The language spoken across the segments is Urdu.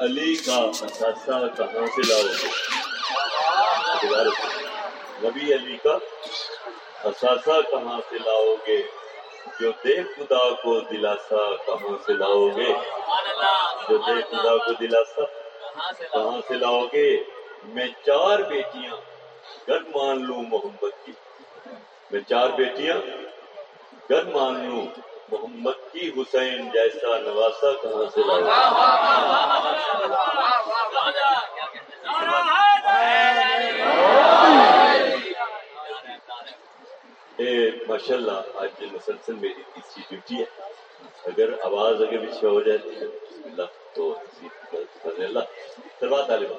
علی کا اثاثہ کہاں سے لاؤ گے نبی علی کا اثاثہ کہاں سے لاؤ گے؟ جو دے خدا کو دلاسا کہاں سے لاؤ گے؟ جو دے خدا کو دلاسا کہاں سے لاؤ گے؟ میں چار بیٹیاں گر مان لوں محمد کی۔ میں چار بیٹیاں گر مان لوں محمد کی حسین جیسا نواسا کہاں سے ماشاء اللہ آج مسلسل میری تیسری ڈیوٹی ہے، اگر آواز اگر پیچھے ہو جائے بسم اللہ، تو اللہ سروا طالبہ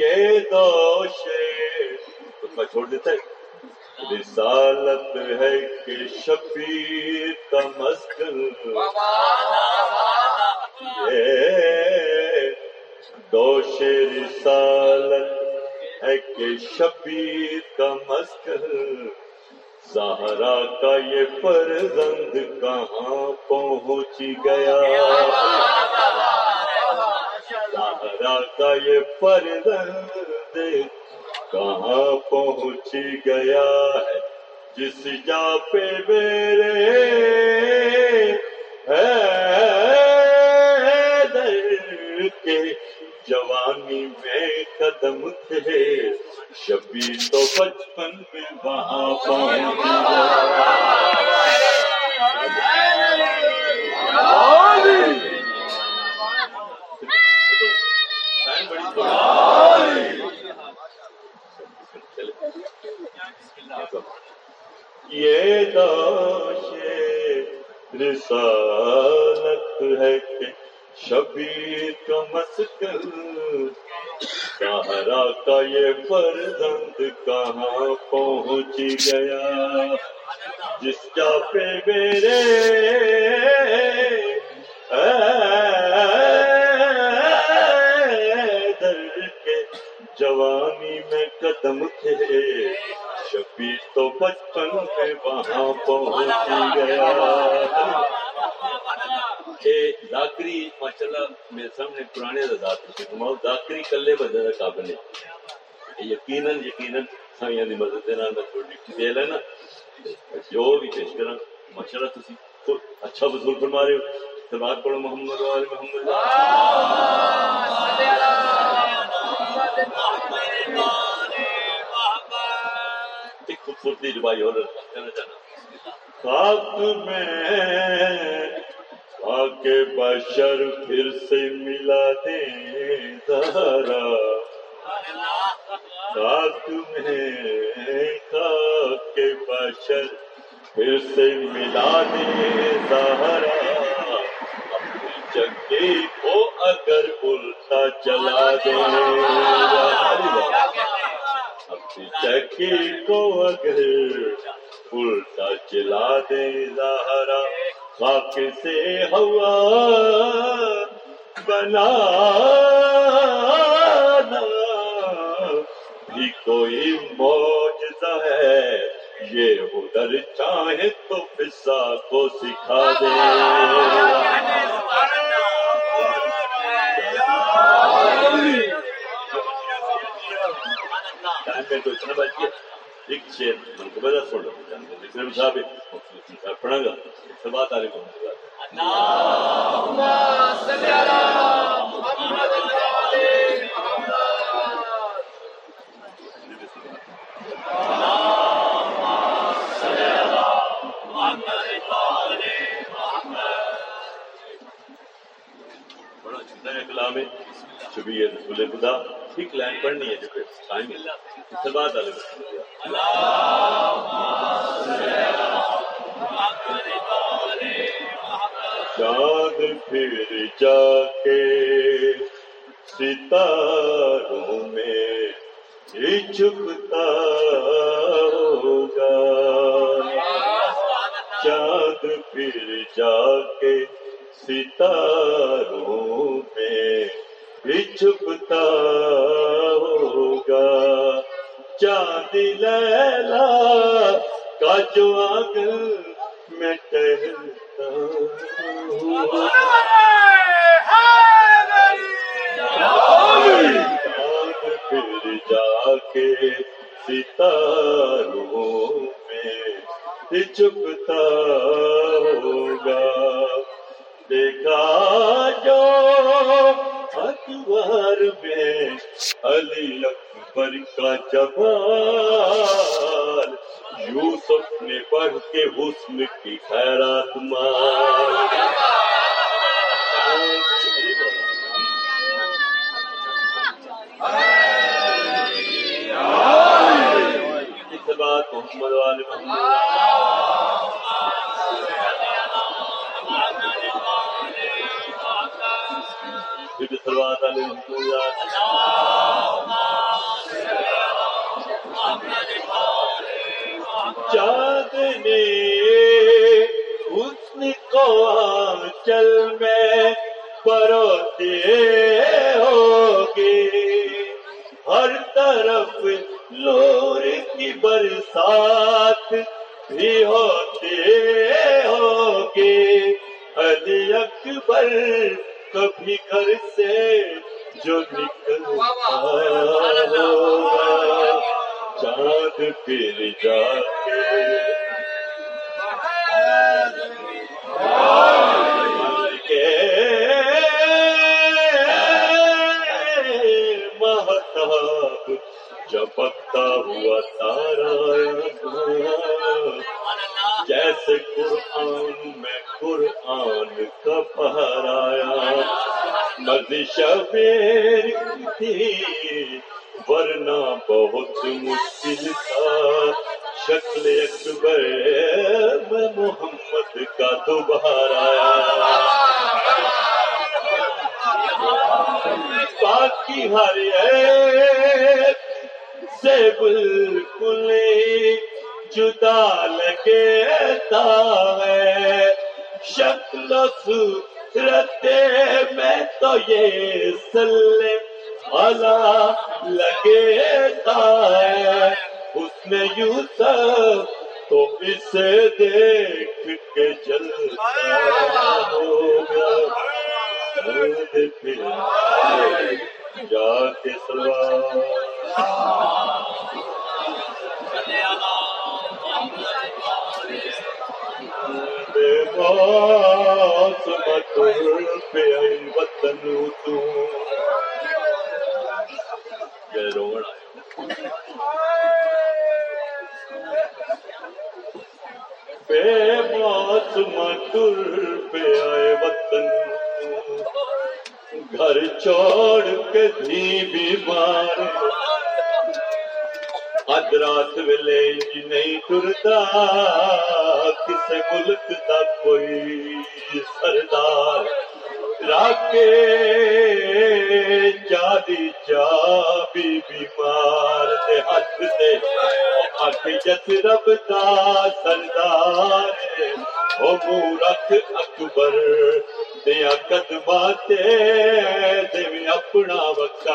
یہ دو شیر چھوڑ دیتا ہے رسالت ہے کہ شبیر کا مسکن یہ دوش رسالت ہے کہ شبیر کا مسکن سہارا کا یہ فرزند کہاں پہنچ گیا؟ سہارا کا یہ فرزند کہاں پہنچ گیا ہے؟ جس جا پہ میرے در کے جوانی میں قدم تھے۔ شبی تو بچپن میں وہاں پہنچ یہ رسالت ہے کہ شبیر کا مسکل سہارا کا یہ فرزند کہاں پہنچ گیا؟ جس کا پہ میرے تھے شبیر تو بچپن میں وہاں پہنچ گیا ذاکری ماشاء اللہ میرے سامنے پرانے ذاکری کلے بدل قابل ہے یقیناً یقیناً سائیاں دی مدد دے نال تھوڑی دے لینا جو بھی پیش کرا ماشاء تسی اچھا بزرگ فرما رہے ہو سلوات پڑھو محمد وال محمد ایک خوبصورتی روائی اور خاک میں خاک بشر پھر سے ملا دے دارا خاک میں خاک بشر پھر سے ملا دے سہارا اپنی کو اگر الٹا چلا دے۔ اپنی چکی کو اگر الٹا چلا دے زہرا، خاک سے ہوا بنا بھی کوئی موجزہ ہے، یہ ادھر چاہے تو فضا کو سکھا دے۔ میں تو اتنا بچ گیا ایک شیر من کو بدل بدا سن لو لکھنے صاحب صاحب پڑھا گا سب بات آ رہی کو اللهم صل على محمد وعلى محمد بڑا چھوٹا ہے کلام ہے شبیہ رسول خدا ایک لائن پڑھنی ہے جو ہے سب بات چاند پھر جا کے ستاروں میں چھپتا ہوگا۔ چاند پھر جا کے ستاروں میں چھپتا ہوگا۔ لیلا کا جو آگل میں ٹہلتا ہوں پھر جا کے ستاروں اکبر جبال یوسف نے پڑھ کے حسن کی خیرات مار بات محمد۔ والے پھر سلوات والے چاند نے حسن کو چل میں پروتے ہوگے ہر طرف نور کی برسات بھی ہوتے ہوگے علی اکبر کبھی گھر سے جو نکلتا ہوگا۔ چاند پھر جا کے مہتاب چپکتا ہوا تارا۔ جیسے قرآن میں قرآن کا پہرایا۔ مزی شبیر تھی ورنہ بہت مشکل تھا۔ شکل اکبر میں محمد کا دوبارہ باقی ہر ایک سے بالکل جدا لگتا ہے۔ شکل صورت میں تو یہ سلم اللہ لگتا ہے۔ اس نے یوسف تو اسے دیکھ کے جلتا ہوگا۔ پھر جا کے سلوار باس مٹر پہ وطن تو یہ روڑ بے باس مٹر پہ آئے وطن۔ گھر چھوڑ کے تھی بیمار ادرات ویلے جی نہیں ٹرتا، کسے ملک دا کوئی سردار۔ راکے جادی جا بھی بیمار دے ہاتھ دے اکھ جس رب دا سردار او مورخ اکبر دیا قدمات دے اپنا وقت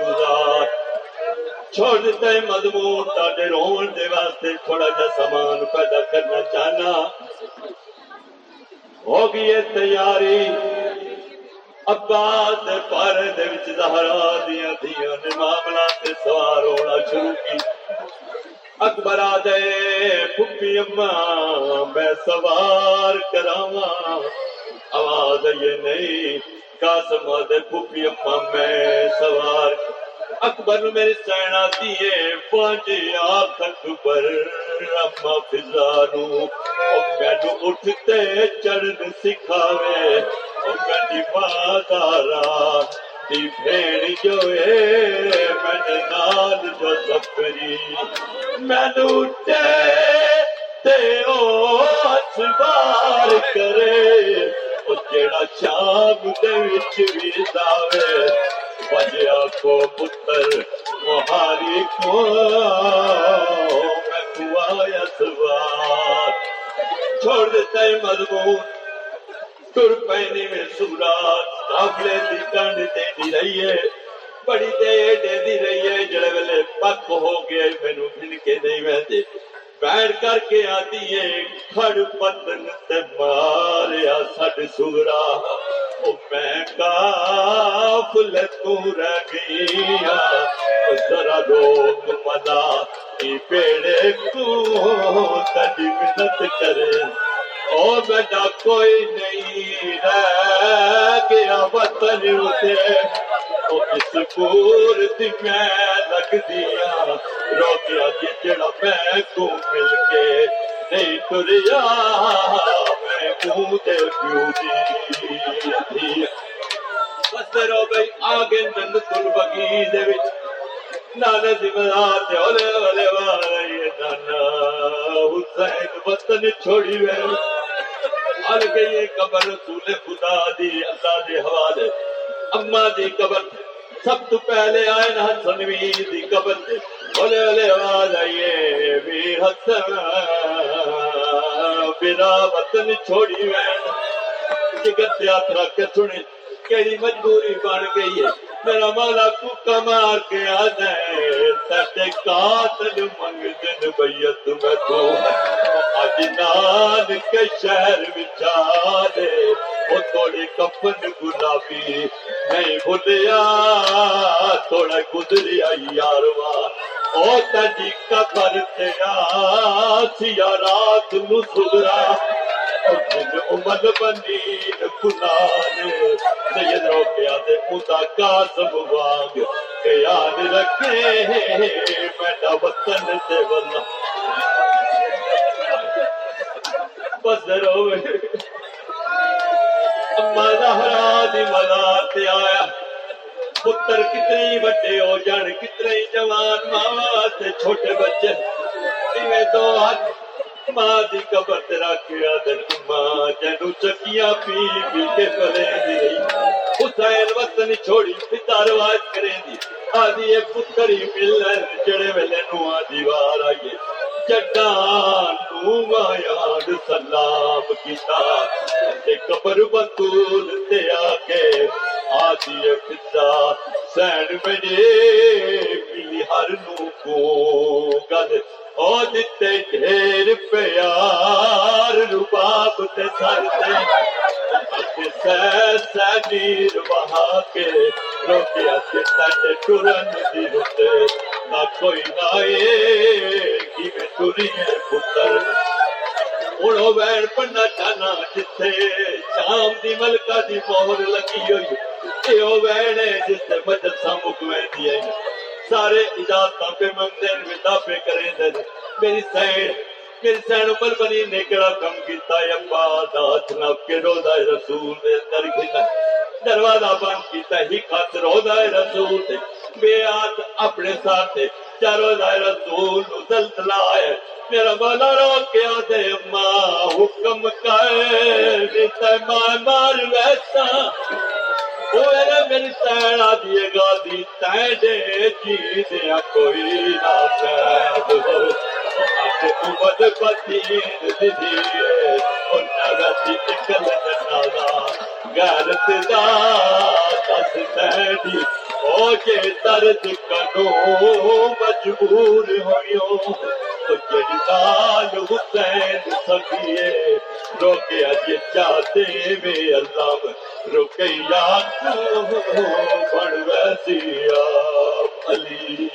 گزار۔ چھوڑ دیتے مضمون تاڈے رون دے واسطے تھوڑا جا سامان پیدا کرنا چاہنا۔ ہو گئی ہے تیاری عباس پارے دے وچ زہرا دیاں دیاں نے معاملہ تے سوار ہونا شروع کی۔ اکبر آ دے پھپھی اماں، میں سوار کراواں۔ آواز یہ نہیں، قاسم دے پھپھی اماں، میں سوار۔ اکبر نو میری سینا دیے پانچ آخ اکبر اما فضانو او مینو اٹھتے چڑھن سکھاوے میری دی بھیڑ جو میں نال جو سفری مینو اٹھے تے او کرے او جیڑا شام دے وچ وی داوے کو پتر مہاری کو میں کوایا سوار چھوڑ دیتا ہے مضمون۔ تر پہنی میں سورات قافلے دی کنڈ دے رہی ہے۔ بڑی دیر دے دی رہی ہے۔ جڑے ویلے پک ہو گئے، مینوں پھن کے نہیں ویندے بیٹھ کر کے آتی ہے، کھڑ پتن تے ماریا سڈ سورا او میں کافل تو رہ گیا؟ ذرا روک مدا منا پیڑے کو تجی منت کرے۔ او بیٹا کوئی نہیں رہ گیا وطن اتے اس پور میں لگ دیا روکیا جی جڑا میں کو مل کے۔ نہیں تریا، میں کو دے پیو دی؟ بس رو بھائی، آگے جنت البگی دے وچ۔ نانے دی اولے اولے والے حسین وطن چھوڑی وے۔ گئی قبر رسول خدا دی، اللہ دے حوالے۔ اما دی قبر سب تو پہلے آئے نا سنوی دی قبر تے۔ حسن۔ بنا وطن چھوڑی وین جگر سے کے سنے۔ کیڑی مجبوری بن گئی ہے۔ میرا مولا کوکا مار کے آ جائے۔ تے قاتل منگ دن بیت میں تو اج نان کے شہر وچا دے او تھوڑی کفن گلابی نہیں بھولیا، تھوڑا گزری آئی یاروا او تجی قبر تیرا سیا رات نو سگرا امد بنی خدانے سید روکیا دے ادا قاسم واگ کہ یاد رکھے میرا وطن سے بنا۔ بس روے اما زہرا دی مزار تے آیا۔ پتر کتنی بڑے ہو جان کتنے جوان ماں چھوٹے بچے۔ دو ہاتھ ماں دی قبر تے رکھیا دل ماں جنو چکیاں پی پی کے پلے دی۔ حسین وطن چھوڑی پتا رواج کرے دی۔ آدھی اے پتری ملن، جڑے ویلے نو دیوار آئیے۔ چٹان نو سلام کیتا تے قبر بطول تے آکے آدھی پتا سین بجے ملی ہر نو کو گل۔ او دتے ڈھیر پیار رباب تے سر تے۔ کے روکیا ٹرن دی رتے نہ کوئی کی میں ٹری ہے پتر۔ اڑو جتھے، شام دی ملکہ دی مہر لگی ہوئی۔ سارے اجازت پہ منگتے ہیں دعوے کریں دے۔ میری سین میری سین عمر بنی نے کم کیتا ہے ابا کے روزہ رسول دے اندر کیتا دروازہ بند کیتا ہی روزہ رسول دے۔ بے آت اپنے ساتھ رسول زلزلہ ہے۔ میرا مولا رو کے آدھے ماں حکم کر دیتا ماں مار ویسا۔ میری گا دی کوئی نہ ہو امد پتی دیدی گتی نکل جانا غیرت دا دس تینی او جے درد کنو مجبور ہوئیو جڑی دال حسین سکیے روکے اج چاہتے وے اللہ روکے یا بڑ ویسی آپ علی